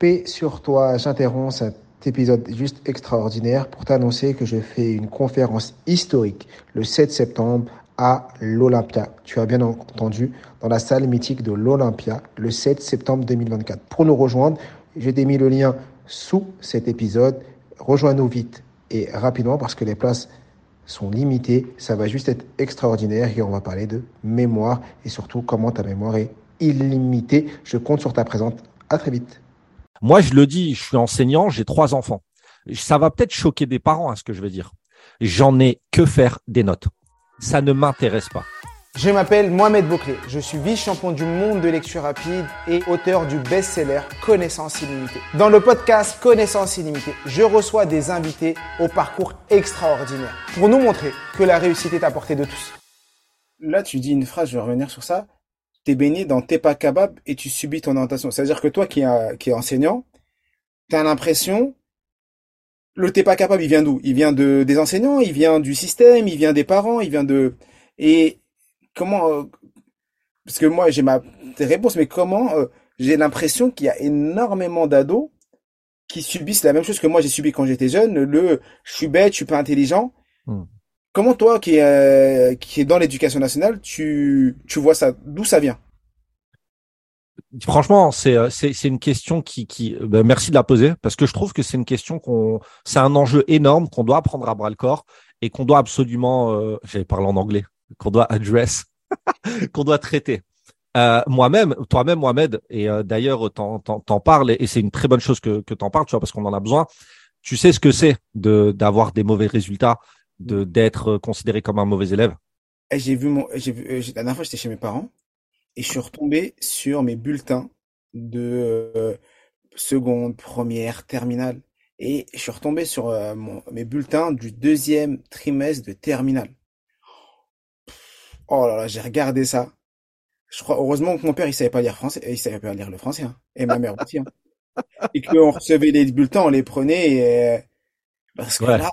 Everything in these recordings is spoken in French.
Paix sur toi, j'interromps cet épisode juste extraordinaire pour t'annoncer que je fais une conférence historique le 7 septembre à l'Olympia. Tu as bien entendu, dans la salle mythique de l'Olympia, le 7 septembre 2024. Pour nous rejoindre, j'ai démis le lien sous cet épisode. Rejoins-nous vite et rapidement parce que les places sont limitées. Ça va juste être extraordinaire et on va parler de mémoire et surtout comment ta mémoire est illimitée. Je compte sur ta présence. À très vite. Moi, je le dis, je suis enseignant, j'ai trois enfants. Ça va peut-être choquer des parents, à ce que je veux dire. J'en ai que faire des notes. Ça ne m'intéresse pas. Je m'appelle Mohamed Bouclé, je suis vice-champion du monde de lecture rapide et auteur du best-seller Connaissance illimitée. Dans le podcast Connaissance illimitée, je reçois des invités au parcours extraordinaire pour nous montrer que la réussite est à portée de tous. Là, tu dis une phrase, je vais revenir sur ça. T'es baigné dans t'es pas capable et tu subis ton orientation. C'est-à-dire que toi qui es, enseignant, t'as l'impression le t'es pas capable, il vient d'où? Il vient de des enseignants, il vient du système, il vient des parents, il vient de et comment euh, parce que moi j'ai ma réponse mais comment euh, j'ai l'impression qu'il y a énormément d'ados qui subissent la même chose que moi j'ai subi quand j'étais jeune le je suis bête je suis pas intelligent hmm. Comment toi qui est euh, qui est dans l'éducation nationale tu tu vois ça d'où ça vient? Franchement, c'est c'est une question qui qui ben, merci de la poser parce que je trouve que c'est une question qu'on c'est un enjeu énorme qu'on doit prendre à bras le corps et qu'on doit absolument euh, j'allais parler en anglais qu'on doit address, qu'on doit traiter. Euh, moi-même, toi-même, Mohamed, et euh, d'ailleurs, t'en, t'en, parles, et, c'est une très bonne chose que, que t'en parles, tu vois, parce qu'on en a besoin. Tu sais ce que c'est de d'avoir des mauvais résultats, de d'être considéré comme un mauvais élève. J'ai vu mon, j'ai vu, euh, la dernière fois, j'étais chez mes parents, et je suis retombé sur mes bulletins de euh, seconde, première, terminale, et je suis retombé sur mon, mes bulletins du deuxième trimestre de terminale. Oh là là, j'ai regardé ça. Je crois, heureusement que mon père, il savait pas lire français, il savait pas lire le français, hein. Et ma mère aussi, hein. Et qu'on recevait les bulletins, on les prenait et, euh, parce que là,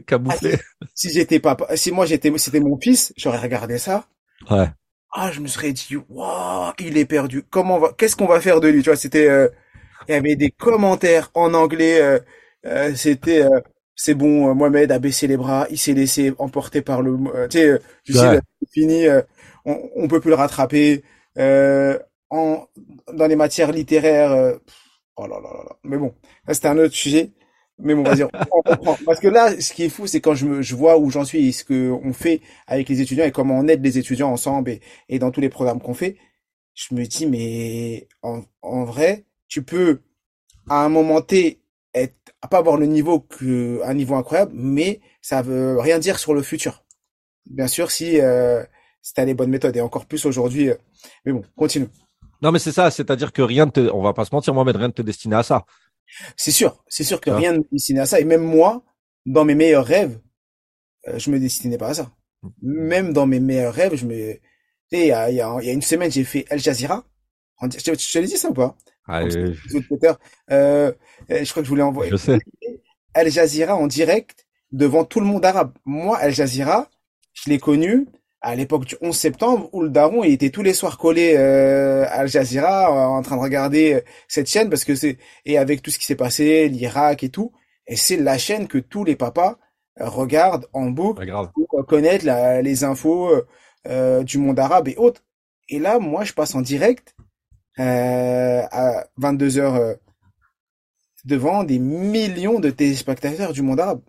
camouflé. si j'étais pas, si moi j'étais, c'était mon fils, j'aurais regardé ça. Ouais. Ah, je me serais dit, waouh, il est perdu. Comment va, qu'est-ce qu'on va faire de lui? Tu vois, c'était, euh, il y avait des commentaires en anglais, euh, euh c'était, c'est bon, Mohamed a baissé les bras, il s'est laissé emporter par le, tu sais, tu sais, fini, on, on peut plus le rattraper. En, dans les matières littéraires, oh là là là Mais bon, c'était un autre sujet. Mais bon, vas-y, Parce que là, ce qui est fou, c'est quand je me, je vois où j'en suis et ce que on fait avec les étudiants et comment on aide les étudiants ensemble et, et dans tous les programmes qu'on fait. Je me dis, mais en, en vrai, tu peux à un moment T être, pas avoir le niveau que, un niveau incroyable, mais ça veut rien dire sur le futur bien sûr, si, euh, si les bonnes méthodes, et encore plus aujourd'hui. Euh, mais bon, continue. Non, mais c'est ça, c'est-à-dire que rien ne te, on va pas se mentir, Mohamed, rien ne te destiner à ça. C'est sûr, c'est sûr que rien ne me destinait à ça. Et même moi, dans mes meilleurs rêves, euh, je me destinais pas à ça. Même dans mes meilleurs rêves, je me, tu sais, il y a, y, a, y a une semaine, j'ai fait Al Jazeera. Je, je, te l'ai dit ça ou pas? Ah, euh, euh, je crois que je voulais envoyer. Je sais. Al Jazeera en direct devant tout le monde arabe. Moi, Al Jazeera, je l'ai connu à l'époque du 11 septembre où le daron il était tous les soirs collé euh, à Al Jazeera euh, en train de regarder euh, cette chaîne parce que c'est et avec tout ce qui s'est passé l'Irak et tout. Et c'est la chaîne que tous les papas regardent en boucle pour connaître les infos du monde arabe et autres. Et là moi je passe en direct à 22 heures devant des millions de téléspectateurs du monde arabe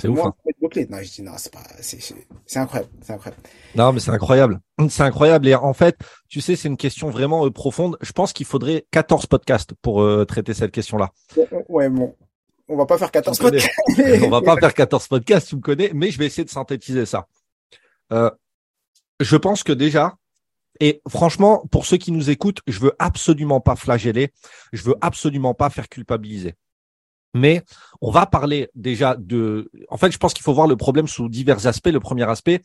c'est ouf. Hein. Non, je dis non, c'est pas, c'est incroyable, c'est incroyable. Non, mais c'est incroyable. C'est incroyable. Et en fait, tu sais, c'est une question vraiment euh, profonde. Je pense qu'il faudrait 14 podcasts pour euh, traiter cette question-là. Ouais, bon. On va pas faire 14 podcasts. on va pas faire 14 podcasts, tu me connais, mais je vais essayer de synthétiser ça. Euh, je pense que déjà, et franchement, pour ceux qui nous écoutent, je veux absolument pas flageller, je veux absolument pas faire culpabiliser. Mais on va parler déjà de. En fait, je pense qu'il faut voir le problème sous divers aspects. Le premier aspect,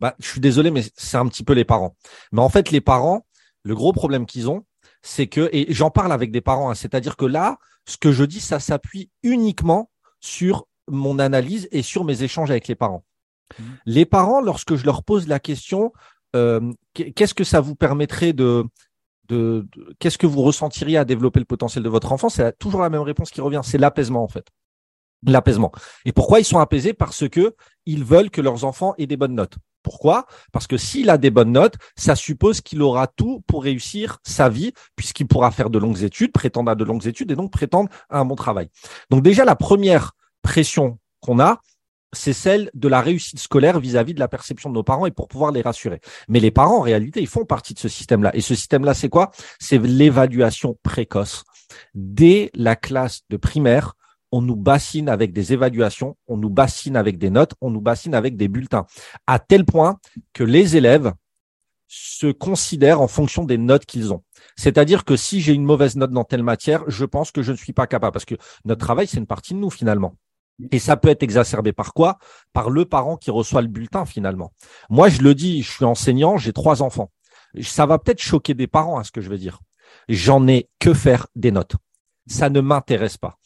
bah, je suis désolé, mais c'est un petit peu les parents. Mais en fait, les parents, le gros problème qu'ils ont, c'est que, et j'en parle avec des parents, hein, c'est-à-dire que là, ce que je dis, ça s'appuie uniquement sur mon analyse et sur mes échanges avec les parents. Mmh. Les parents, lorsque je leur pose la question, euh, qu'est-ce que ça vous permettrait de de, qu'est-ce que vous ressentiriez à développer le potentiel de votre enfant? C'est toujours la même réponse qui revient, c'est l'apaisement en fait. L'apaisement. Et pourquoi ils sont apaisés? Parce que ils veulent que leurs enfants aient des bonnes notes. Pourquoi? Parce que s'il a des bonnes notes, ça suppose qu'il aura tout pour réussir sa vie, puisqu'il pourra faire de longues études, prétendre à de longues études et donc prétendre à un bon travail. Donc déjà, la première pression qu'on a, c'est celle de la réussite scolaire vis-à-vis de la perception de nos parents et pour pouvoir les rassurer. Mais les parents, en réalité, ils font partie de ce système-là. Et ce système-là, c'est quoi? C'est l'évaluation précoce. Dès la classe de primaire, on nous bassine avec des évaluations, on nous bassine avec des notes, on nous bassine avec des bulletins, à tel point que les élèves se considèrent en fonction des notes qu'ils ont. C'est-à-dire que si j'ai une mauvaise note dans telle matière, je pense que je ne suis pas capable, parce que notre travail, c'est une partie de nous finalement. Et ça peut être exacerbé par quoi? Par le parent qui reçoit le bulletin finalement. Moi, je le dis, je suis enseignant, j'ai trois enfants. Ça va peut-être choquer des parents à ce que je veux dire. J'en ai que faire des notes. Ça ne m'intéresse pas.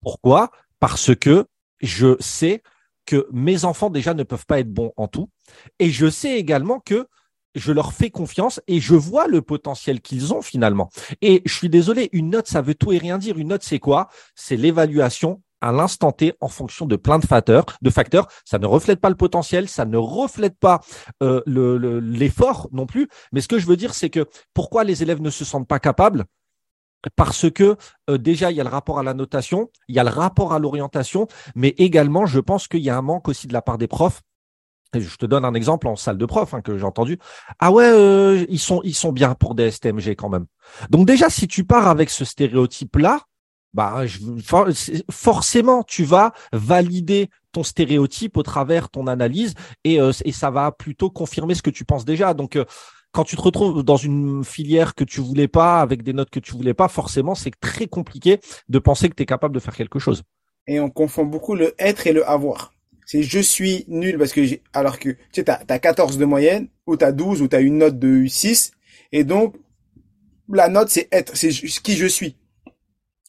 Pourquoi? Parce que je sais que mes enfants déjà ne peuvent pas être bons en tout. Et je sais également que je leur fais confiance et je vois le potentiel qu'ils ont finalement. Et je suis désolé, une note, ça veut tout et rien dire. Une note, c'est quoi? C'est l'évaluation à l'instant T en fonction de plein de facteurs. De facteurs, ça ne reflète pas le potentiel, ça ne reflète pas euh, l'effort non plus. Mais ce que je veux dire, c'est que pourquoi les élèves ne se sentent pas capables? Parce que euh, déjà il y a le rapport à la notation, il y a le rapport à l'orientation, mais également je pense qu'il y a un manque aussi de la part des profs. je te donne un exemple en salle de prof hein, que j'ai entendu. Ah ouais, euh, ils sont ils sont bien pour des STMG quand même. Donc déjà si tu pars avec ce stéréotype là, bah forcément tu vas valider ton stéréotype au travers ton analyse et, euh, et ça va plutôt confirmer ce que tu penses déjà. Donc quand tu te retrouves dans une filière que tu voulais pas, avec des notes que tu voulais pas, forcément, c'est très compliqué de penser que tu es capable de faire quelque chose. Et on confond beaucoup le être et le avoir. C'est je suis nul parce que j'ai, alors que, tu sais, t'as, as 14 de moyenne, ou t'as 12, ou t'as une note de 6, et donc, la note, c'est être, c'est qui je suis.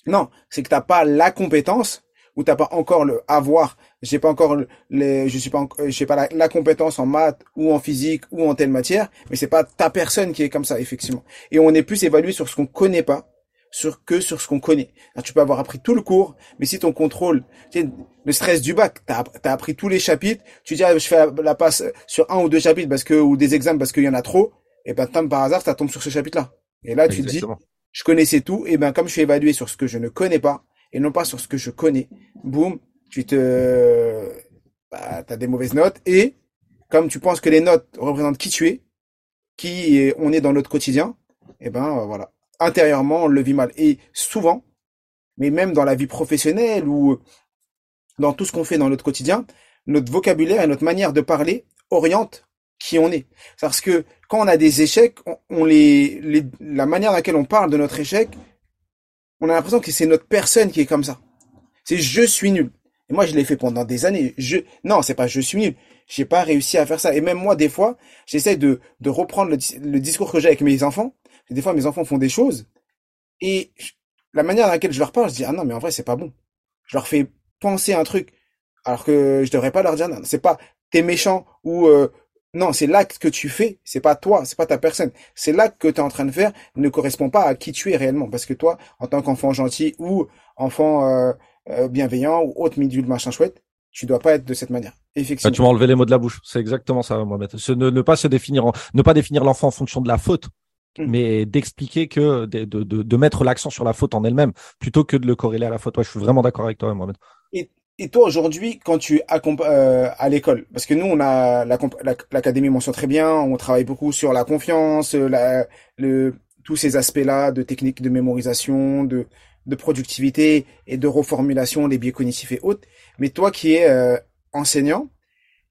Non, c'est que t'as pas la compétence, ou t'as pas encore le avoir j'ai pas encore je suis pas, j'ai pas la, compétence en maths ou en physique ou en telle matière, mais c'est pas ta personne qui est comme ça effectivement. Et on est plus évalué sur ce qu'on connaît pas, sur que sur ce qu'on connaît. tu peux avoir appris tout le cours, mais si ton contrôle, tu le stress du bac, t'as as appris tous les chapitres, tu dis ah, je fais la, passe sur un ou deux chapitres parce que ou des examens parce qu'il y en a trop, et ben par hasard ça tombe sur ce chapitre-là. Et là tu te dis je connaissais tout, et ben comme je suis évalué sur ce que je ne connais pas et non pas sur ce que je connais, boum, tu te, bah, as des mauvaises notes et comme tu penses que les notes représentent qui tu es, qui on est dans notre quotidien, et ben euh, voilà, intérieurement on le vit mal. Et souvent, mais même dans la vie professionnelle ou dans tout ce qu'on fait dans notre quotidien, notre vocabulaire et notre manière de parler oriente qui on est. Parce que quand on a des échecs, on, les, les, la manière dans laquelle on parle de notre échec, on a l'impression que c'est notre personne qui est comme ça. C'est je suis nul. Et moi, je l'ai fait pendant des années. Je, non, c'est pas je suis nul. J'ai pas réussi à faire ça. Et même moi, des fois, j'essaie de, de reprendre le, discours que j'ai avec mes enfants. Et des fois, mes enfants font des choses. Et la manière dans laquelle je leur parle, je dis, ah non, mais en vrai, c'est pas bon. Je leur fais penser un truc. Alors que je devrais pas leur dire, non, c'est pas, t'es méchant ou, euh, non, c'est l'acte que tu fais, c'est pas toi, c'est pas ta personne. C'est l'acte que tu es en train de faire ne correspond pas à qui tu es réellement. Parce que toi, en tant qu'enfant gentil ou enfant euh, euh, bienveillant ou autre de machin chouette, tu dois pas être de cette manière. Effectivement. tu m'as enlevé les mots de la bouche. C'est exactement ça, Mohamed. Ce, ne, ne pas se définir, ne pas définir l'enfant en fonction de la faute, mm. mais d'expliquer que de, de, de, mettre l'accent sur la faute en elle-même plutôt que de le corréler à la faute. Ouais, je suis vraiment d'accord avec toi, Mohamed. Et, et toi aujourd'hui, quand tu euh, à l'école, parce que nous on a l'académie la, mentionne très bien, on travaille beaucoup sur la confiance, tous ces aspects-là de techniques de mémorisation, de productivité et de reformulation des biais cognitifs et autres. Mais toi qui es euh, enseignant,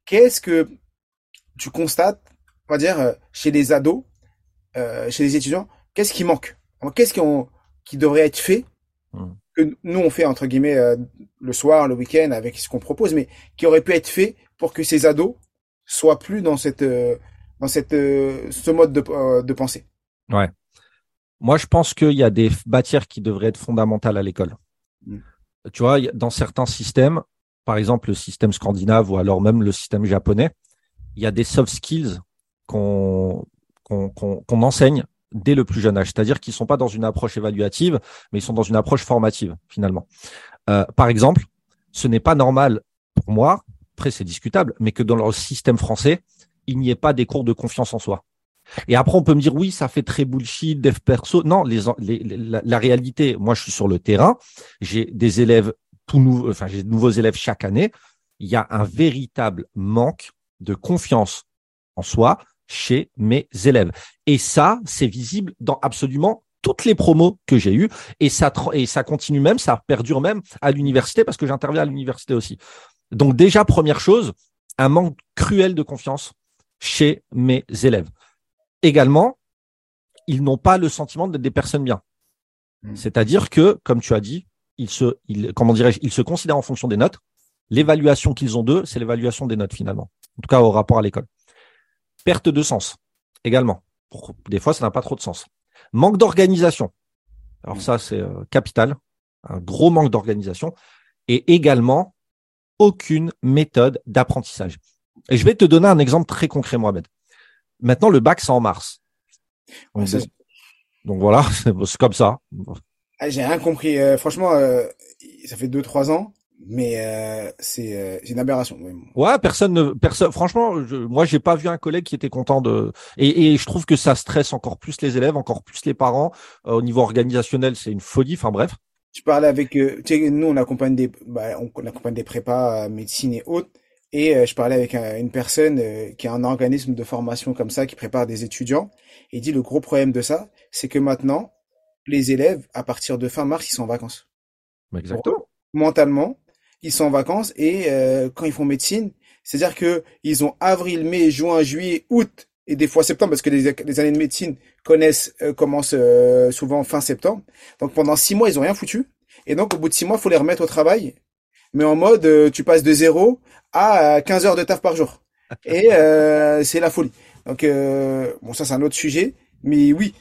qu'est-ce que tu constates, on va dire, euh, chez les ados, euh, chez les étudiants, qu'est-ce qui manque? Qu'est-ce qui, devrait être fait hmm. Que nous on fait entre guillemets le soir, le week-end avec ce qu'on propose, mais qui aurait pu être fait pour que ces ados soient plus dans cette dans cette ce mode de, de pensée. Ouais. Moi, je pense qu'il y a des matières qui devraient être fondamentales à l'école. Mm. Tu vois, dans certains systèmes, par exemple le système scandinave ou alors même le système japonais, il y a des soft skills qu'on qu'on enseigne dès le plus jeune âge. C'est-à-dire qu'ils sont pas dans une approche évaluative, mais ils sont dans une approche formative finalement. Euh, par exemple, ce n'est pas normal pour moi, après c'est discutable, mais que dans le système français, il n'y ait pas des cours de confiance en soi. Et après, on peut me dire, oui, ça fait très bullshit, dev perso. Non, les, la, la, réalité, moi, je suis sur le terrain. J'ai des élèves tout nouveaux, enfin, j'ai de nouveaux élèves chaque année. Il y a un véritable manque de confiance en soi chez mes élèves. Et ça, c'est visible dans absolument toutes les promos que j'ai eues et ça et ça continue même, ça perdure même à l'université parce que j'interviens à l'université aussi. Donc déjà première chose, un manque cruel de confiance chez mes élèves. Également, ils n'ont pas le sentiment d'être des personnes bien. Hmm. C'est-à-dire que, comme tu as dit, ils se, ils, comment dirais-je, ils se considèrent en fonction des notes. L'évaluation qu'ils ont d'eux, c'est l'évaluation des notes finalement. En tout cas, au rapport à l'école. Perte de sens également. Des fois, ça n'a pas trop de sens. Manque d'organisation. Alors mm. ça, c'est euh, capital. Un gros manque d'organisation. Et également, aucune méthode d'apprentissage. Et je vais te donner un exemple très concret, Mohamed. Maintenant, le bac, c'est en mars. donc voilà, c'est comme ça. Ah, j'ai rien compris. Euh, franchement, euh, ça fait deux, trois ans mais euh, c'est euh, une aberration. Ouais, personne ne, personne. Franchement, je, moi, j'ai pas vu un collègue qui était content de. Et, et, je trouve que ça stresse encore plus les élèves, encore plus les parents. Euh, au niveau organisationnel, c'est une folie. Enfin bref. Je parlais avec, euh, tu sais, nous, on accompagne des, bah, on, accompagne des prépas médecine et autres. Et je parlais avec une personne qui a un organisme de formation comme ça, qui prépare des étudiants. Et dit le gros problème de ça, c'est que maintenant, les élèves, à partir de fin mars, ils sont en vacances. Exactement. Mentalement, ils sont en vacances et euh, quand ils font médecine, c'est-à-dire que ils ont avril, mai, juin, juillet, août et des fois septembre parce que les, années de médecine connaissent euh, commencent euh, souvent fin septembre. Donc pendant six mois ils ont rien foutu et donc au bout de six mois faut les remettre au travail, mais en mode tu passes de zéro à 15 heures de taf par jour et c'est la folie. Donc bon ça c'est un autre sujet, mais oui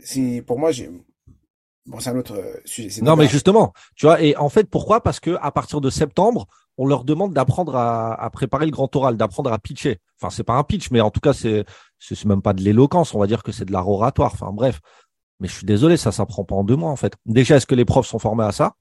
c'est pour moi j'ai Bon, c'est un autre euh, sujet. Non, mais justement, tu vois, et en fait, pourquoi? Parce que à partir de septembre, on leur demande d'apprendre à, à, préparer le grand oral, d'apprendre à pitcher. Enfin, c'est pas un pitch, mais en tout cas, c'est c'est même pas de l'éloquence. On va dire que c'est de l'art oratoire. Enfin, bref. Mais je suis désolé, ça s'apprend pas en deux mois, en fait. Déjà, est-ce que les profs sont formés à ça?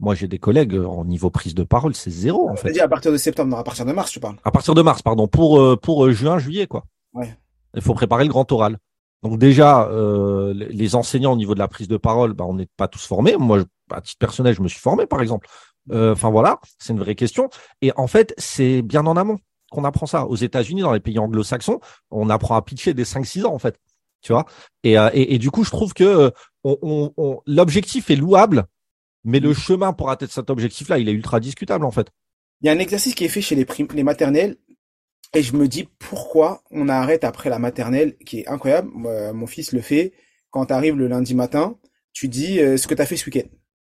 Moi, j'ai des collègues en euh, niveau prise de parole, c'est zéro, en fait. à partir de septembre, non, à partir de mars, tu parles. À partir de mars, pardon, pour euh, pour juin, juillet, quoi. Ouais. Il faut préparer le grand oral. Donc déjà, euh, les enseignants au niveau de la prise de parole, bah, on n'est pas tous formés. Moi, à titre personnel, je me suis formé, par exemple. Euh, enfin voilà, c'est une vraie question. Et en fait, c'est bien en amont qu'on apprend ça. Aux États-Unis, dans les pays anglo-saxons, on apprend à pitcher dès 5-6 ans, en fait. Tu vois? Euh, et, et, du coup, je trouve que on, on, l'objectif est louable, mais le chemin pour atteindre cet objectif-là, il est ultra discutable, en fait. Il y a un exercice qui est fait chez les, les maternelles et je me dis pourquoi on arrête après la maternelle, qui est incroyable. mon fils le fait. Quand tu arrives le lundi matin, tu dis euh, ce que tu as fait ce week-end.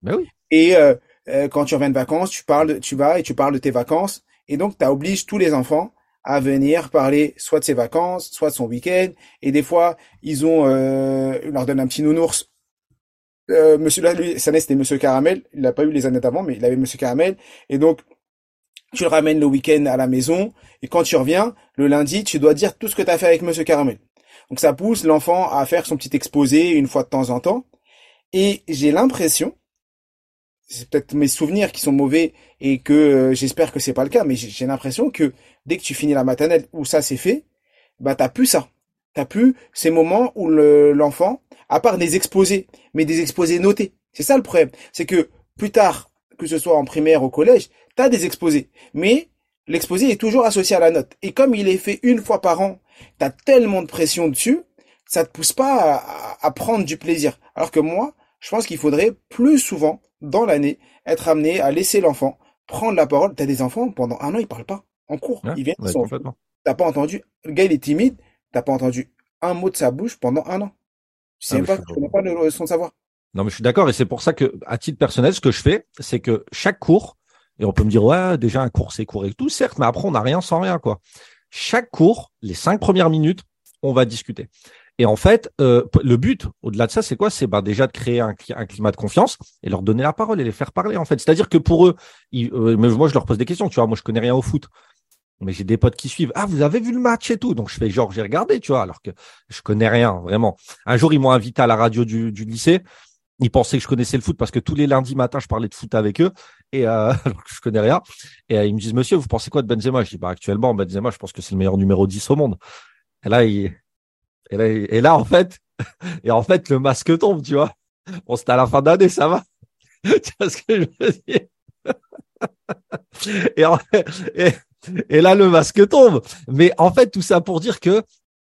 Ben oui. Et euh, euh, quand tu reviens de vacances, tu parles, tu vas et tu parles de tes vacances. Et donc, tu obliges tous les enfants à venir parler soit de ses vacances, soit de son week-end. Et des fois, ils ont, euh, leur donne un petit nounours. Euh, monsieur, là, lui, ça c'était Monsieur Caramel. Il n'a pas eu les années d'avant, mais il avait Monsieur Caramel. Et donc, tu le ramènes le week-end à la maison, et quand tu reviens, le lundi, tu dois dire tout ce que tu as fait avec Monsieur Caramel. Donc ça pousse l'enfant à faire son petit exposé une fois de temps en temps. Et j'ai l'impression, c'est peut-être mes souvenirs qui sont mauvais et que euh, j'espère que c'est pas le cas, mais j'ai l'impression que dès que tu finis la maternelle où ça c'est fait, bah t'as plus ça. T'as plus ces moments où l'enfant, à part des exposés, mais des exposés notés. C'est ça le problème. C'est que plus tard, que ce soit en primaire au collège, tu as des exposés. Mais l'exposé est toujours associé à la note. Et comme il est fait une fois par an, tu as tellement de pression dessus, ça te pousse pas à, prendre du plaisir. Alors que moi, je pense qu'il faudrait plus souvent dans l'année être amené à laisser l'enfant prendre la parole. Tu as des enfants, pendant un an, ils parlent pas en cours. ils viennent, ils T'as pas entendu, le gars il est timide, t'as pas entendu un mot de sa bouche pendant un an. Tu sais ah, pas, tu connais pas le, son savoir. Non, mais je suis d'accord et c'est pour ça que, à titre personnel, ce que je fais, c'est que chaque cours, et on peut me dire, ouais, déjà un cours, c'est court et tout, certes, mais après, on n'a rien sans rien, quoi. Chaque cours, les cinq premières minutes, on va discuter. Et en fait, euh, le but, au-delà de ça, c'est quoi? C'est bah, déjà de créer un, climat de confiance et leur donner la parole et les faire parler, en fait. C'est-à-dire que pour eux, ils, euh, moi, je leur pose des questions, tu vois, moi, je connais rien au foot. mais j'ai des potes qui suivent. Ah, vous avez vu le match et tout. Donc je fais genre j'ai regardé, tu vois, alors que je connais rien vraiment. Un jour ils m'ont invité à la radio du, du lycée. Ils pensaient que je connaissais le foot parce que tous les lundis matins je parlais de foot avec eux et euh, je connais rien. Et euh, ils me disent Monsieur, vous pensez quoi de Benzema? Je dis bah actuellement Benzema, je pense que c'est le meilleur numéro 10 au monde. Et là, il... et là, en fait, et en fait le masque tombe, tu vois. Bon, c'était à la fin d'année, ça va. tu vois ce que je veux dire? Et, là, le masque tombe. Mais en fait, tout ça pour dire que,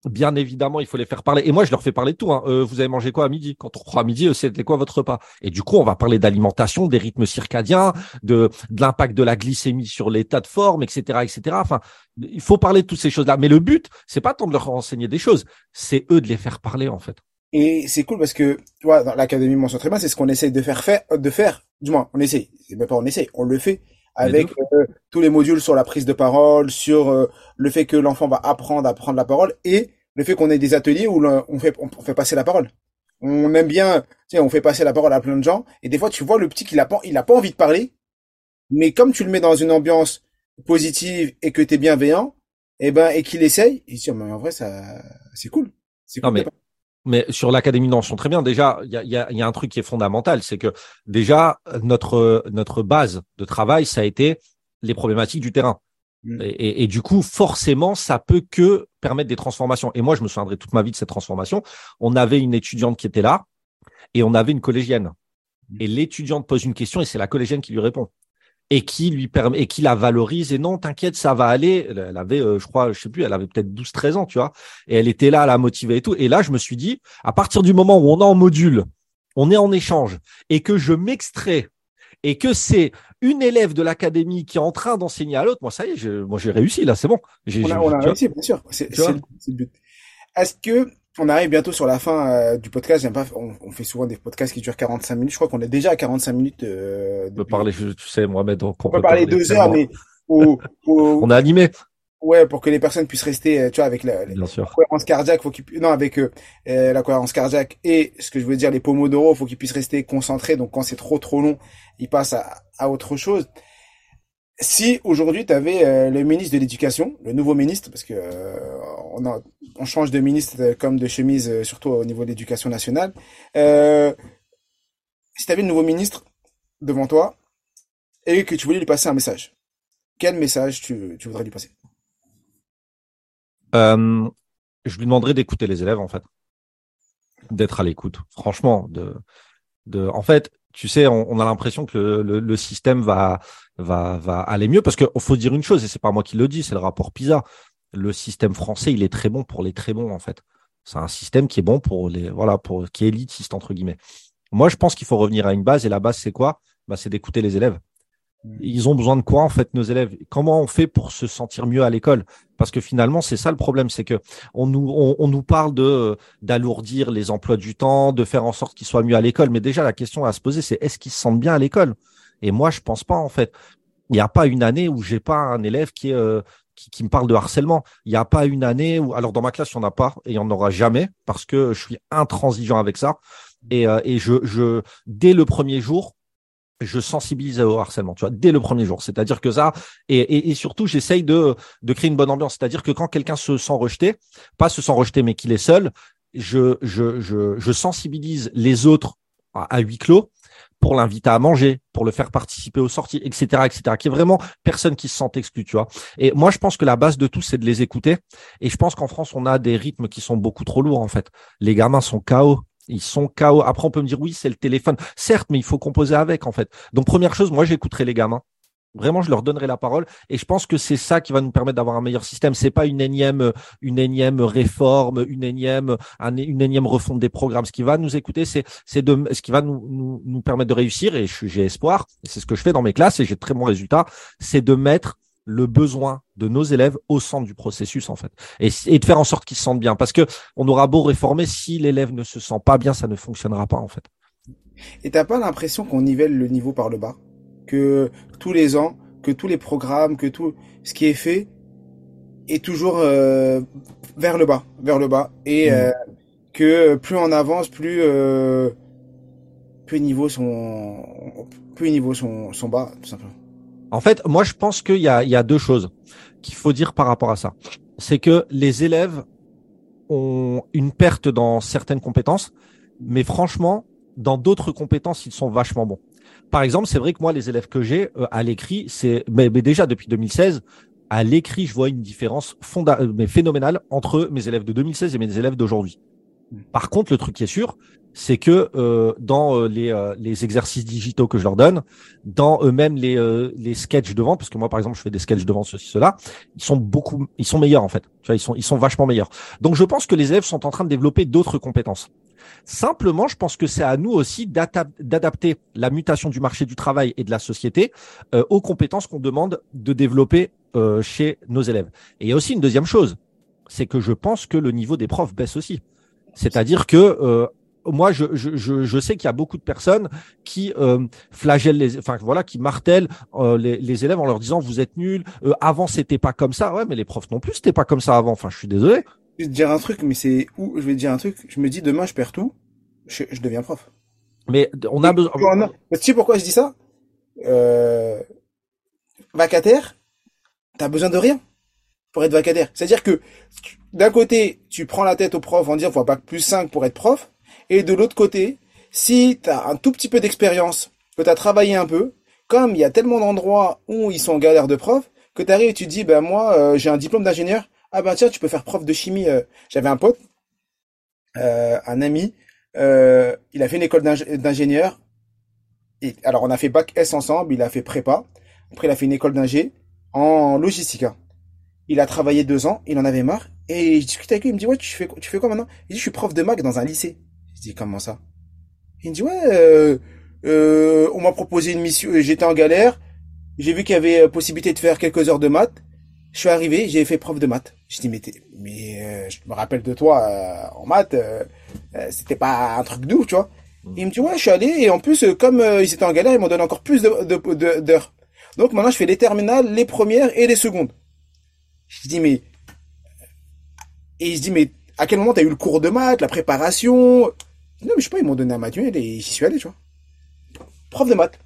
bien évidemment, il faut les faire parler. Et moi, je leur fais parler de tout. Hein. Euh, vous avez mangé quoi à midi? Quand on croit à midi, euh, c'était quoi votre repas? Et du coup, on va parler d'alimentation, des rythmes circadiens, de, de l'impact de la glycémie sur l'état de forme, etc., etc. Enfin, il faut parler de toutes ces choses-là. Mais le but, c'est pas tant de leur renseigner des choses, c'est eux de les faire parler, en fait. Et c'est cool parce que, tu vois, dans l'académie mention très bien, c'est ce qu'on essaie de faire, faire, de faire. Du moins, on essaie. C'est même pas on essaie, on le fait avec euh, tous les modules sur la prise de parole, sur euh, le fait que l'enfant va apprendre à prendre la parole et le fait qu'on ait des ateliers où on fait, on fait passer la parole. On aime bien, tu sais, on fait passer la parole à plein de gens et des fois tu vois le petit qu'il a pas, il a pas envie de parler, mais comme tu le mets dans une ambiance positive et que tu es bienveillant, et eh ben et qu'il essaye, il dit mais en vrai ça c'est cool. C'est cool mais sur l'académie sont très bien. Déjà, il y a, y, a, y a, un truc qui est fondamental, c'est que déjà notre notre base de travail, ça a été les problématiques du terrain. Mm. Et, et, du coup, forcément, ça peut que permettre des transformations. Et moi, je me souviendrai toute ma vie de cette transformation. On avait une étudiante qui était là et on avait une collégienne. Mm. Et l'étudiante pose une question et c'est la collégienne qui lui répond et qui lui permet et qui la valorise et non t'inquiète ça va aller elle avait euh, je crois je sais plus elle avait peut-être 12 13 ans tu vois et elle était là à la motiver et tout et là je me suis dit à partir du moment où on est en module on est en échange et que je m'extrais et que c'est une élève de l'académie qui est en train d'enseigner à l'autre moi ça y est moi j'ai réussi là c'est bon on a, on a réussi bien sûr c'est le but est-ce que on arrive bientôt sur la fin euh, du podcast? J'aime pas, on, fait souvent des podcasts qui durent 45 minutes. Je crois qu'on est déjà à 45 minutes. Euh, on peut parler, tu sais, Mohamed. Donc on, peut, parler, deux heures, mais on a animé. Ouais, pour que les personnes puissent rester, euh, tu vois, avec la, cohérence cardiaque, faut qu'ils, non, avec euh, la cohérence cardiaque et ce que je veux dire, les pomodoro, faut qu'ils puissent rester concentrés. Donc quand c'est trop trop long, ils passent à, à autre chose. Si aujourd'hui tu avais euh, le ministre de l'Éducation, le nouveau ministre, parce que euh, on, on, change de ministre euh, comme de chemise, surtout au niveau de l'éducation nationale, si tu avais le nouveau ministre devant toi et que tu voulais lui passer un message, quel message tu, tu voudrais lui passer? Je lui demanderais d'écouter les élèves en fait, d'être à l'écoute. Franchement, en fait, tu sais, on, a l'impression que le, système va, va, va aller mieux parce qu'il faut dire une chose, et c'est pas moi qui le dis, c'est le rapport PISA. Le système français, il est très bon pour les très bons, en fait. C'est un système qui est bon pour les, voilà, pour, qui est élitiste, entre guillemets. Moi, je pense qu'il faut revenir à une base, et la base, c'est quoi? Bah, c'est d'écouter les élèves. Ils ont besoin de quoi en fait nos élèves? Comment on fait pour se sentir mieux à l'école? Parce que finalement c'est ça le problème, c'est que on nous on, nous parle de d'alourdir les emplois du temps, de faire en sorte qu'ils soient mieux à l'école. Mais déjà la question à se poser c'est est-ce qu'ils se sentent bien à l'école? Et moi je pense pas en fait. Il n'y a pas une année où j'ai pas un élève qui euh, qui, me parle de harcèlement. Il n'y a pas une année où alors dans ma classe il n'y en a pas et il n'y en aura jamais parce que je suis intransigeant avec ça. Et, euh, et je, je dès le premier jour je sensibilise au harcèlement, tu vois, dès le premier jour. C'est-à-dire que ça, et, surtout, j'essaye de, créer une bonne ambiance. C'est-à-dire que quand quelqu'un se sent rejeté, pas se sent rejeté, mais qu'il est seul, je, sensibilise les autres à, huis clos pour l'inviter à manger, pour le faire participer aux sorties, etc., etc., qui est vraiment personne qui se sent exclu, tu vois. Et moi, je pense que la base de tout, c'est de les écouter. Et je pense qu'en France, on a des rythmes qui sont beaucoup trop lourds, en fait. Les gamins sont chaos. Ils sont KO. Après, on peut me dire oui, c'est le téléphone. Certes, mais il faut composer avec, en fait. Donc, première chose, moi, j'écouterai les gamins. Vraiment, je leur donnerai la parole et je pense que c'est ça qui va nous permettre d'avoir un meilleur système. C'est pas une énième, une énième réforme, une énième, une énième refonte des programmes. Ce qui va nous écouter, c'est, de, ce qui va nous, nous, nous permettre de réussir et j'ai espoir. C'est ce que je fais dans mes classes et j'ai très bons résultats. C'est de mettre le besoin de nos élèves au centre du processus en fait et, et de faire en sorte qu'ils se sentent bien parce que on aura beau réformer si l'élève ne se sent pas bien ça ne fonctionnera pas en fait. Et t'as pas l'impression qu'on nivelle le niveau par le bas? Que tous les ans que tous les programmes que tout ce qui est fait est toujours euh, vers le bas vers le bas et mmh. euh, que plus on avance plus euh, plus les niveaux sont plus les niveaux sont, sont bas tout simplement. En fait, moi, je pense qu'il y a, il y a deux choses qu'il faut dire par rapport à ça. C'est que les élèves ont une perte dans certaines compétences, mais franchement, dans d'autres compétences, ils sont vachement bons. Par exemple, c'est vrai que moi, les élèves que j'ai euh, à l'écrit, c'est mais, déjà depuis 2016, à l'écrit, je vois une différence fonda euh, mais phénoménale entre mes élèves de 2016 et mes élèves d'aujourd'hui. Hmm. Par contre, le truc qui est sûr, c'est que euh, dans euh, les, les exercices digitaux que je leur donne, dans eux-mêmes les, les sketchs de vente, parce que moi par exemple je fais des sketchs de vente ceci cela, ils sont beaucoup, ils sont meilleurs en fait. Tu vois, ils sont ils sont vachement meilleurs. Donc je pense que les élèves sont en train de développer d'autres compétences. Simplement, je pense que c'est à nous aussi d'adapter la mutation du marché du travail et de la société euh, aux compétences qu'on demande de développer euh, chez nos élèves. Et il y a aussi une deuxième chose, c'est que je pense que le niveau des profs baisse aussi. C'est-à-dire que euh, moi, je, je, je, sais qu'il y a beaucoup de personnes qui euh, flagellent les, enfin voilà, qui martèlent les, les, élèves en leur disant vous êtes nuls. avant, c'était pas comme ça. Ouais, mais les profs non plus, c'était pas comme ça avant. Enfin, je suis désolé. Je vais te dire un truc, mais c'est où je vais te dire un truc. Je me dis demain je perds tout, je, deviens prof. Mais on a besoin. Tu sais pourquoi je dis ça? Euh... Vacataire, t'as besoin de rien pour être vacataire. C'est-à-dire que d'un côté, tu prends la tête au prof en disant faut pas plus 5 pour être prof, et de l'autre côté, si t'as un tout petit peu d'expérience, que t'as travaillé un peu, comme il y a tellement d'endroits où ils sont en galère de prof, que t'arrives et tu te dis ben moi euh, j'ai un diplôme d'ingénieur, ah ben tiens, tu peux faire prof de chimie. Euh. J'avais un pote, euh, un ami, il a fait une école d'ingénieur. Alors on a fait bac S ensemble, il a fait prépa. Après il a fait une école d'ingé en logistique. Hein. Il a travaillé deux ans, il en avait marre. Et je discute avec lui, il me dit ouais tu fais tu fais quoi maintenant? Il dit je suis prof de maths dans un lycée. Je dis comment ça? Il me dit ouais on m'a proposé une mission, j'étais en galère, j'ai vu qu'il y avait possibilité de faire quelques heures de maths. Je suis arrivé, j'ai fait prof de maths. Je dis mais mais euh, je me rappelle de toi euh, en maths, euh, c'était pas un truc doux, tu vois. Mm. il me dit ouais, je suis allé et en plus comme ils étaient en galère, ils m'ont donné encore plus de d'heures. Donc maintenant je fais les terminales, les premières et les secondes. Je dis mais et il se dit mais à quel moment t'as eu le cours de maths, la préparation? Non mais je sais pas, ils m'ont donné un manuel et j'y suis allé, tu vois. Prof de maths.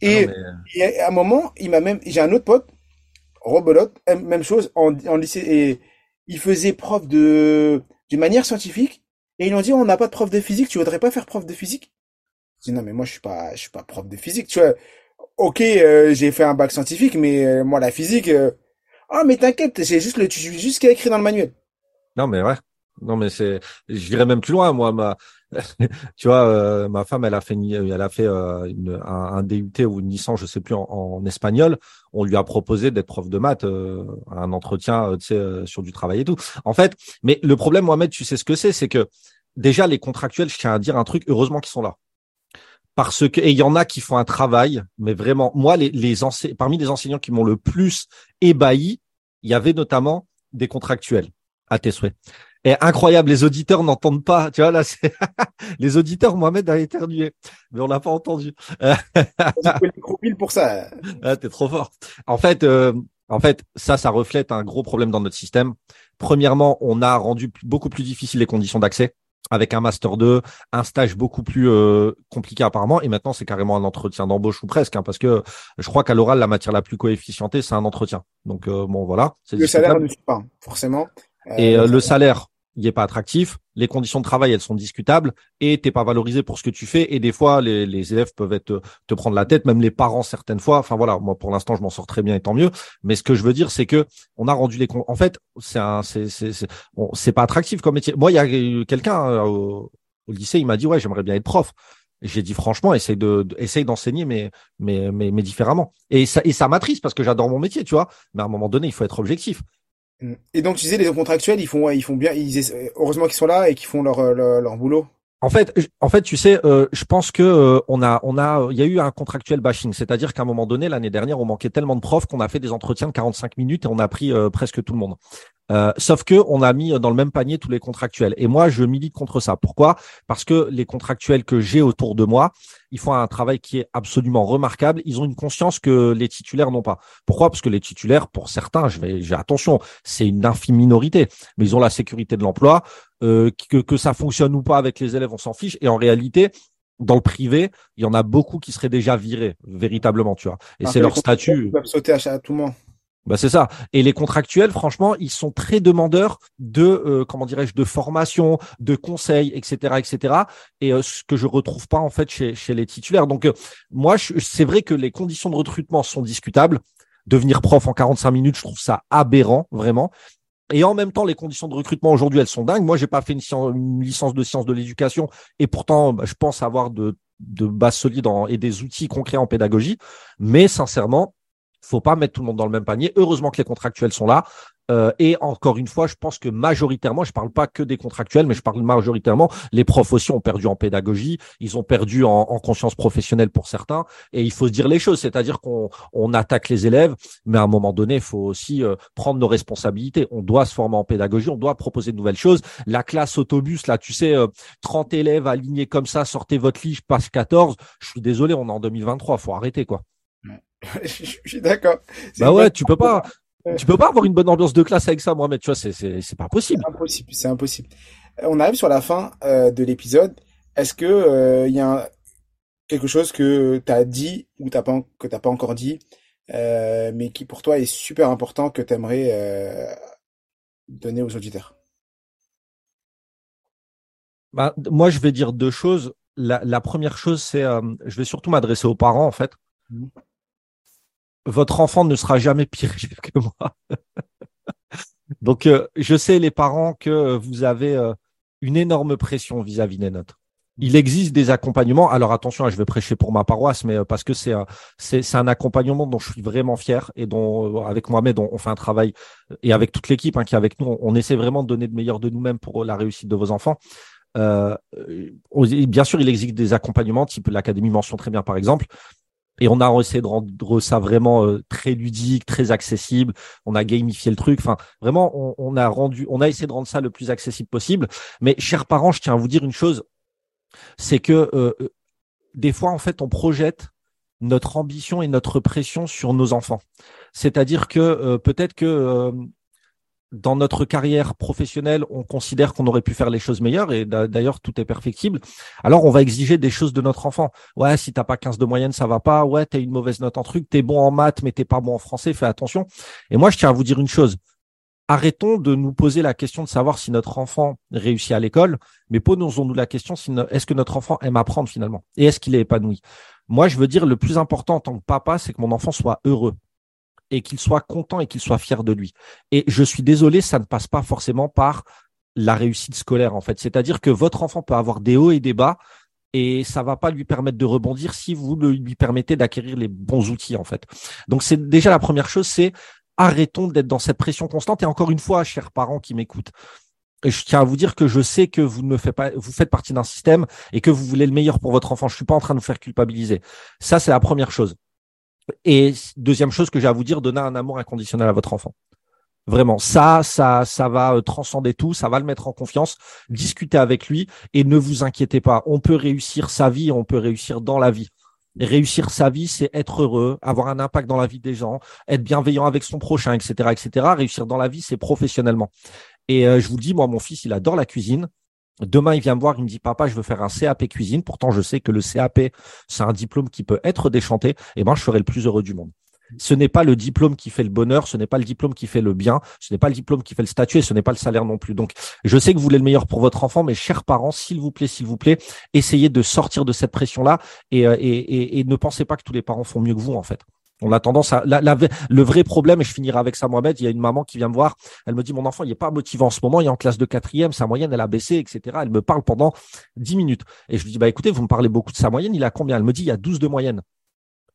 Et, ah et à un moment, il m'a même j'ai un autre pote Robelote, même chose en, en lycée et il faisait prof de d'une manière scientifique et ils ont dit on n'a pas de prof de physique, tu voudrais pas faire prof de physique? Je dis non mais moi je suis pas je suis pas prof de physique, tu vois. OK, euh, j'ai fait un bac scientifique mais euh, moi la physique euh... Ah mais t'inquiète, c'est juste le juste ce qui est écrit dans le manuel. Non mais ouais. Non mais c'est je dirais même plus loin moi ma tu vois, euh, ma femme, elle a fait, elle a fait euh, un, DUT ou une licence, je sais plus, en, espagnol. On lui a proposé d'être prof de maths, euh, un entretien, tu sur du travail et tout. En fait, mais le problème, Mohamed, tu sais ce que c'est, c'est que déjà les contractuels, je tiens à dire un truc, heureusement qu'ils sont là. Parce que, et il y en a qui font un travail, mais vraiment, moi, les, les parmi les enseignants qui m'ont le plus ébahi, il y avait notamment des contractuels à tes souhaits. Et incroyable, les auditeurs n'entendent pas. Tu vois, là, c'est les auditeurs, Mohamed a éternué, mais on l'a pas entendu. pour ça. Ah, t'es trop fort. En fait, euh, en fait, ça, ça reflète un gros problème dans notre système. Premièrement, on a rendu beaucoup plus difficile les conditions d'accès avec un master 2, un stage beaucoup plus euh, compliqué apparemment, et maintenant c'est carrément un entretien d'embauche ou presque, hein, parce que je crois qu'à l'oral la matière la plus coefficientée c'est un entretien. Donc euh, bon voilà. Le salaire ne suit pas forcément. et le salaire, il est pas attractif, les conditions de travail elles sont discutables et t'es pas valorisé pour ce que tu fais et des fois les, les élèves peuvent être te prendre la tête, même les parents certaines fois. Enfin voilà, moi pour l'instant je m'en sors très bien et tant mieux. Mais ce que je veux dire c'est que on a rendu les en fait c'est un bon, pas attractif comme métier. Moi il y a quelqu'un euh, au, lycée il m'a dit ouais j'aimerais bien être prof. J'ai dit franchement, essaye de, essaye d'enseigner, mais différemment. Et ça, et ça m'attriste parce que j'adore mon métier, tu vois. Mais à un moment donné, il faut être objectif. Et donc, tu disais, les contractuels, ils font, ils font bien, ils, heureusement qu'ils sont là et qu'ils font leur, leur, leur, boulot. En fait, en fait, tu sais, euh, je pense que euh, on a, on a, il y a eu un contractuel bashing, c'est-à-dire qu'à un moment donné, l'année dernière, on manquait tellement de profs qu'on a fait des entretiens de 45 minutes et on a pris euh, presque tout le monde. Sauf que on a mis dans le même panier tous les contractuels. Et moi, je milite contre ça. Pourquoi? Parce que les contractuels que j'ai autour de moi, ils font un travail qui est absolument remarquable. Ils ont une conscience que les titulaires n'ont pas. Pourquoi? Parce que les titulaires, pour certains, je vais, j'ai attention, c'est une infime minorité, mais ils ont la sécurité de l'emploi. Euh, que, que ça fonctionne ou pas avec les élèves, on s'en fiche. Et en réalité, dans le privé, il y en a beaucoup qui seraient déjà virés, véritablement, tu vois. Et c'est leur statut. Ils peuvent sauter à, tout moment. Bah c'est ça. Et les contractuels, franchement, ils sont très demandeurs de euh, comment dirais-je de formation, de conseils, etc., etc. Et euh, ce que je retrouve pas en fait chez, chez les titulaires. Donc euh, moi, c'est vrai que les conditions de recrutement sont discutables. Devenir prof en 45 minutes, je trouve ça aberrant, vraiment. Et en même temps, les conditions de recrutement aujourd'hui, elles sont dingues. Moi, j'ai pas fait une, licence de sciences de l'éducation, et pourtant, bah, je pense avoir de, de bases solides et des outils concrets en pédagogie. Mais sincèrement, faut pas mettre tout le monde dans le même panier. Heureusement que les contractuels sont là. Euh, et encore une fois, je pense que majoritairement, je parle pas que des contractuels, mais je parle majoritairement, les profs aussi ont perdu en pédagogie, ils ont perdu en, conscience professionnelle pour certains, et il faut se dire les choses, c'est-à-dire qu'on on attaque les élèves, mais à un moment donné, il faut aussi euh, prendre nos responsabilités. On doit se former en pédagogie, on doit proposer de nouvelles choses. La classe autobus, là, tu sais, 30 euh, élèves alignés comme ça, sortez votre lige, passe 14. Je suis désolé, on est en 2023, faut arrêter quoi. je suis d'accord. Bah ouais, tu peux pas. Tu peux pas avoir une bonne ambiance de classe avec ça, Mohamed. Tu vois, c'est c'est pas possible. C'est impossible. C'est impossible. Euh, on arrive sur la fin euh, de l'épisode. Est-ce que il euh, y a quelque chose que tu as dit ou t'as pas que t'as pas encore dit, mais qui pour toi est super important que tu aimerais donner aux auditeurs? Bah, moi, je vais dire deux choses. La, la première chose, c'est, je vais surtout m'adresser aux parents en fait. Votre enfant ne sera jamais pire que moi. Donc, euh, je sais, les parents, que vous avez euh, une énorme pression vis-à-vis des notes. Il existe des accompagnements. Alors attention, hein, je vais prêcher pour ma paroisse, mais euh, parce que c'est c'est un accompagnement dont je suis vraiment fier et dont avec Mohamed on, on fait un travail et avec toute l'équipe hein, qui est avec nous, on, essaie vraiment de donner le meilleur de nous-mêmes pour la réussite de vos enfants. Euh, bien sûr, il existe des accompagnements type l'académie mention très bien par exemple, et on a essayé de rendre ça vraiment euh, très ludique, très accessible. On a gamifié le truc. Enfin, vraiment, on, on, a rendu, on a essayé de rendre ça le plus accessible possible. Mais chers parents, je tiens à vous dire une chose, c'est que euh, euh, des fois, en fait, on projette notre ambition et notre pression sur nos enfants. C'est-à-dire que peut-être que dans notre carrière professionnelle, on considère qu'on aurait pu faire les choses meilleures et d'ailleurs tout est perfectible. Alors on va exiger des choses de notre enfant. Ouais, si t'as pas 15 de moyenne, ça va pas. Ouais, t'as une mauvaise note en truc. T'es bon en maths, mais t'es pas bon en français. Fais attention. Et moi, je tiens à vous dire une chose. Arrêtons de nous poser la question de savoir si notre enfant réussit à l'école, mais posons-nous la question si est-ce que notre enfant aime apprendre finalement? Et est-ce qu'il est épanoui? Moi, je veux dire le plus important en tant que papa, c'est que mon enfant soit heureux et qu'il soit content et qu'il soit fier de lui. Et je suis désolé, ça ne passe pas forcément par la réussite scolaire en fait. C'est-à-dire que votre enfant peut avoir des hauts et des bas et ça va pas lui permettre de rebondir si vous lui permettez d'acquérir les bons outils en fait. Donc c'est déjà la première chose, c'est arrêtons d'être dans cette pression constante. Et encore une fois, chers parents qui m'écoutent, je tiens à vous dire que je sais que vous ne faites pas, vous faites partie d'un système et que vous voulez le meilleur pour votre enfant. Je suis pas en train de vous faire culpabiliser. Ça, c'est la première chose. Et deuxième chose que j'ai à vous dire, donner un amour inconditionnel à votre enfant. Vraiment, ça, ça, ça va euh, transcender tout, ça va le mettre en confiance. Discutez avec lui et ne vous inquiétez pas. On peut réussir sa vie, on peut réussir dans la vie. réussir sa vie, c'est être heureux, avoir un impact dans la vie des gens, être bienveillant avec son prochain, etc., etc. Réussir dans la vie, c'est professionnellement. Et euh, je vous dis, moi, mon fils, il adore la cuisine. Demain, il vient me voir, il me dit papa, je veux faire un CAP cuisine. Pourtant, je sais que le CAP, c'est un diplôme qui peut être déchanté. Et eh ben, je serai le plus heureux du monde. Ce n'est pas le diplôme qui fait le bonheur, ce n'est pas le diplôme qui fait le bien, ce n'est pas le diplôme qui fait le statut et ce n'est pas le salaire non plus. Donc, je sais que vous voulez le meilleur pour votre enfant, mais chers parents, s'il vous plaît, s'il vous plaît, essayez de sortir de cette pression-là et, euh, et, ne pensez pas que tous les parents font mieux que vous, en fait. On a tendance à le vrai problème, et je finirai avec ça, Mohamed. Il y a une maman qui vient me voir. Elle me dit mon enfant, il n'est pas motivé en ce moment. Il est en classe de quatrième, sa moyenne elle a baissé, etc. Elle me parle pendant dix minutes. Et je lui dis bah écoutez, vous me parlez beaucoup de sa moyenne. Il a combien? Elle me dit il y a 12 de moyenne.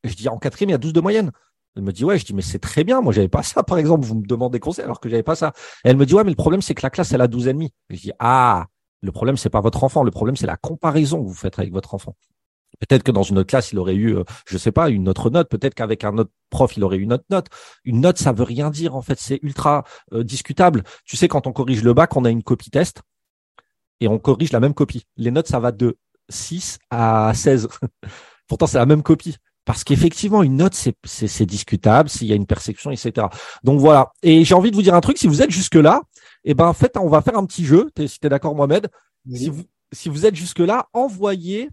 Je dis en quatrième il y a 12 de moyenne. Elle me dit ouais, je dis mais c'est très bien. Moi j'avais pas ça par exemple. Vous me demandez conseil alors que j'avais pas ça. elle me dit ouais mais le problème c'est que la classe elle a 12 et demi. Je dis ah le problème c'est pas votre enfant. Le problème c'est la comparaison que vous faites avec votre enfant. Peut-être que dans une autre classe, il aurait eu, euh, je sais pas, une autre note. Peut-être qu'avec un autre prof, il aurait eu une autre note. Une note, ça veut rien dire. En fait, c'est ultra euh, discutable. Tu sais, quand on corrige le bac, on a une copie test et on corrige la même copie. Les notes, ça va de 6 à 16. Pourtant, c'est la même copie. Parce qu'effectivement, une note, c'est, discutable s'il y a une perception, etc. Donc voilà. Et j'ai envie de vous dire un truc. Si vous êtes jusque là, eh ben en fait, on va faire un petit jeu. si t'es d'accord, Mohamed. Si vous, si vous êtes jusque là, envoyez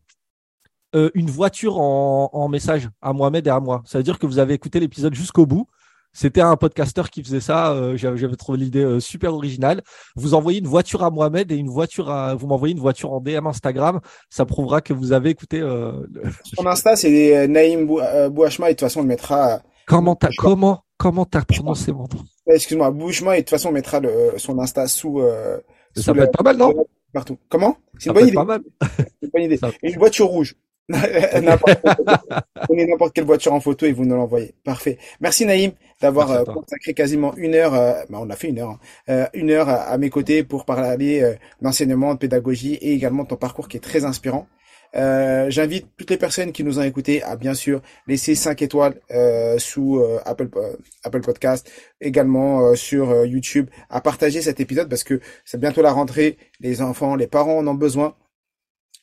euh, une voiture en, en message à Mohamed et à moi. Ça veut dire que vous avez écouté l'épisode jusqu'au bout. C'était un podcasteur qui faisait ça. Euh, j'avais, trouvé l'idée euh, super originale. Vous envoyez une voiture à Mohamed et une voiture à. Vous m'envoyez une voiture en DM Instagram. Ça prouvera que vous avez écouté. Le- Son Insta, c'est Naïm Bou- Bouachma, et de toute façon, on le mettra. Comment t'as comment comment t'as prononcé mon nom? Excuse-moi, Bouachma, et de toute façon, on mettra le, son Insta sous. Ça peut le- être pas mal, non? Partout. Comment? C'est une bonne idée. C'est une bonne idée. Une voiture rouge. N'importe- Prenez n'importe quelle voiture en photo et vous nous l'envoyez. Parfait. Merci Naïm d'avoir euh, consacré quasiment une heure, euh, bah, on a fait une heure, hein, euh, une heure à, à mes côtés pour parler d'enseignement, de pédagogie et également de ton parcours qui est très inspirant. J'invite toutes les personnes qui nous ont écoutés à bien sûr laisser 5 étoiles sous Apple Apple Podcast, également sur YouTube, à partager cet épisode parce que c'est bientôt la rentrée, les enfants, les parents en ont besoin.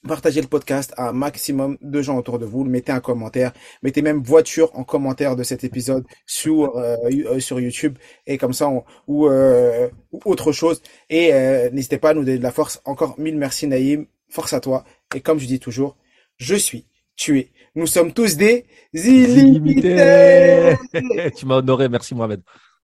Partagez le podcast à un maximum de gens autour de vous. Mettez un commentaire. Mettez même voiture en commentaire de cet épisode sur euh, you- euh, sur YouTube et comme ça on- ou, euh, ou autre chose. Et euh, n'hésitez pas à nous donner de la force. Encore mille merci Naïm. Force à toi. Et comme je dis toujours, je suis, tu es. Nous sommes tous des illimités. Illimité. tu m'as honoré. Merci Mohamed.